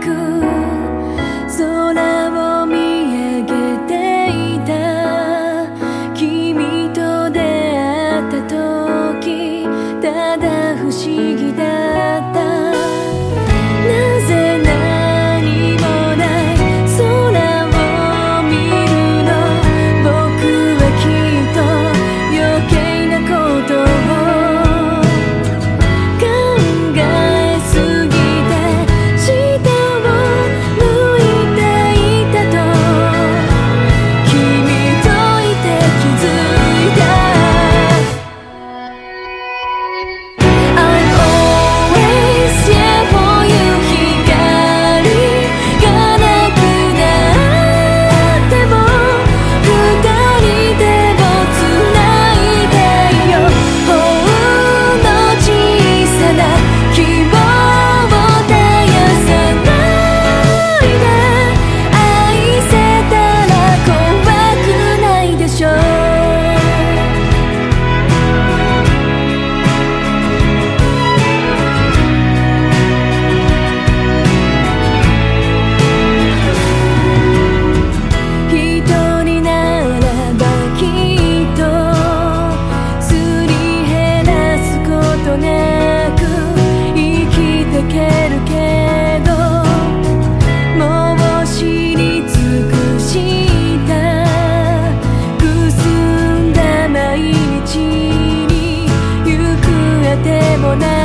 く空を 보내.